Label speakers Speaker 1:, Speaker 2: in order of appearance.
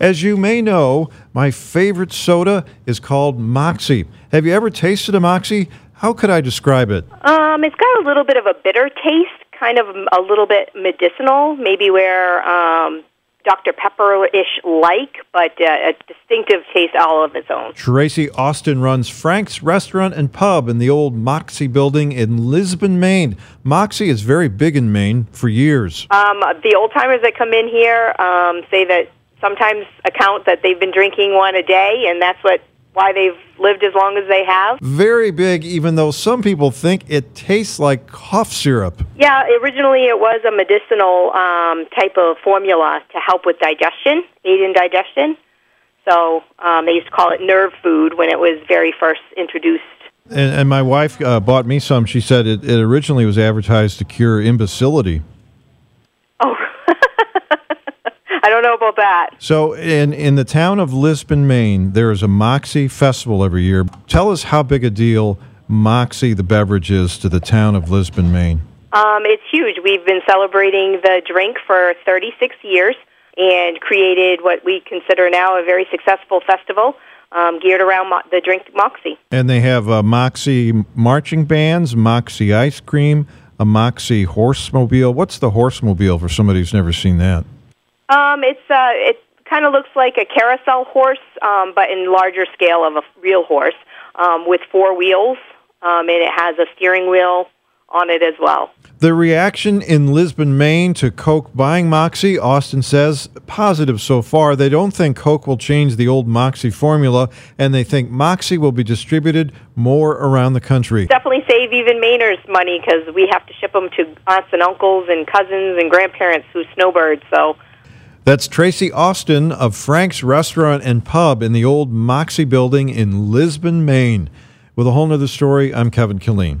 Speaker 1: As you may know, my favorite soda is called Moxie. Have you ever tasted a Moxie? How could I describe it?
Speaker 2: Um, it's got a little bit of a bitter taste, kind of a little bit medicinal, maybe where um, Dr. Pepper-ish like, but uh, a distinctive taste all of its own.
Speaker 1: Tracy Austin runs Frank's Restaurant and Pub in the old Moxie building in Lisbon, Maine. Moxie is very big in Maine for years.
Speaker 2: Um, the old timers that come in here um, say that sometimes account that they've been drinking one a day, and that's what why they've lived as long as they have.
Speaker 1: Very big, even though some people think it tastes like cough syrup.
Speaker 2: Yeah, originally it was a medicinal um, type of formula to help with digestion, aid in digestion. So um, they used to call it nerve food when it was very first introduced.
Speaker 1: And, and my wife uh, bought me some. She said it, it originally was advertised to cure imbecility.
Speaker 2: I don't know about that.
Speaker 1: So, in, in the town of Lisbon, Maine, there is a Moxie Festival every year. Tell us how big a deal Moxie, the beverage, is to the town of Lisbon, Maine.
Speaker 2: Um, it's huge. We've been celebrating the drink for 36 years and created what we consider now a very successful festival um, geared around mo- the drink Moxie.
Speaker 1: And they have uh, Moxie marching bands, Moxie ice cream, a Moxie horsemobile. What's the horsemobile for somebody who's never seen that?
Speaker 2: Um, it's uh, it kind of looks like a carousel horse, um, but in larger scale of a real horse, um, with four wheels, um, and it has a steering wheel on it as well.
Speaker 1: The reaction in Lisbon, Maine to Coke buying Moxie, Austin says, positive so far. They don't think Coke will change the old Moxie formula, and they think Moxie will be distributed more around the country.
Speaker 2: Definitely save even Mainers money because we have to ship them to aunts and uncles and cousins and grandparents who snowbird. So
Speaker 1: That's Tracy Austin of Frank's Restaurant and Pub in the old Moxie building in Lisbon, Maine. With a whole nother story, I'm Kevin Killeen.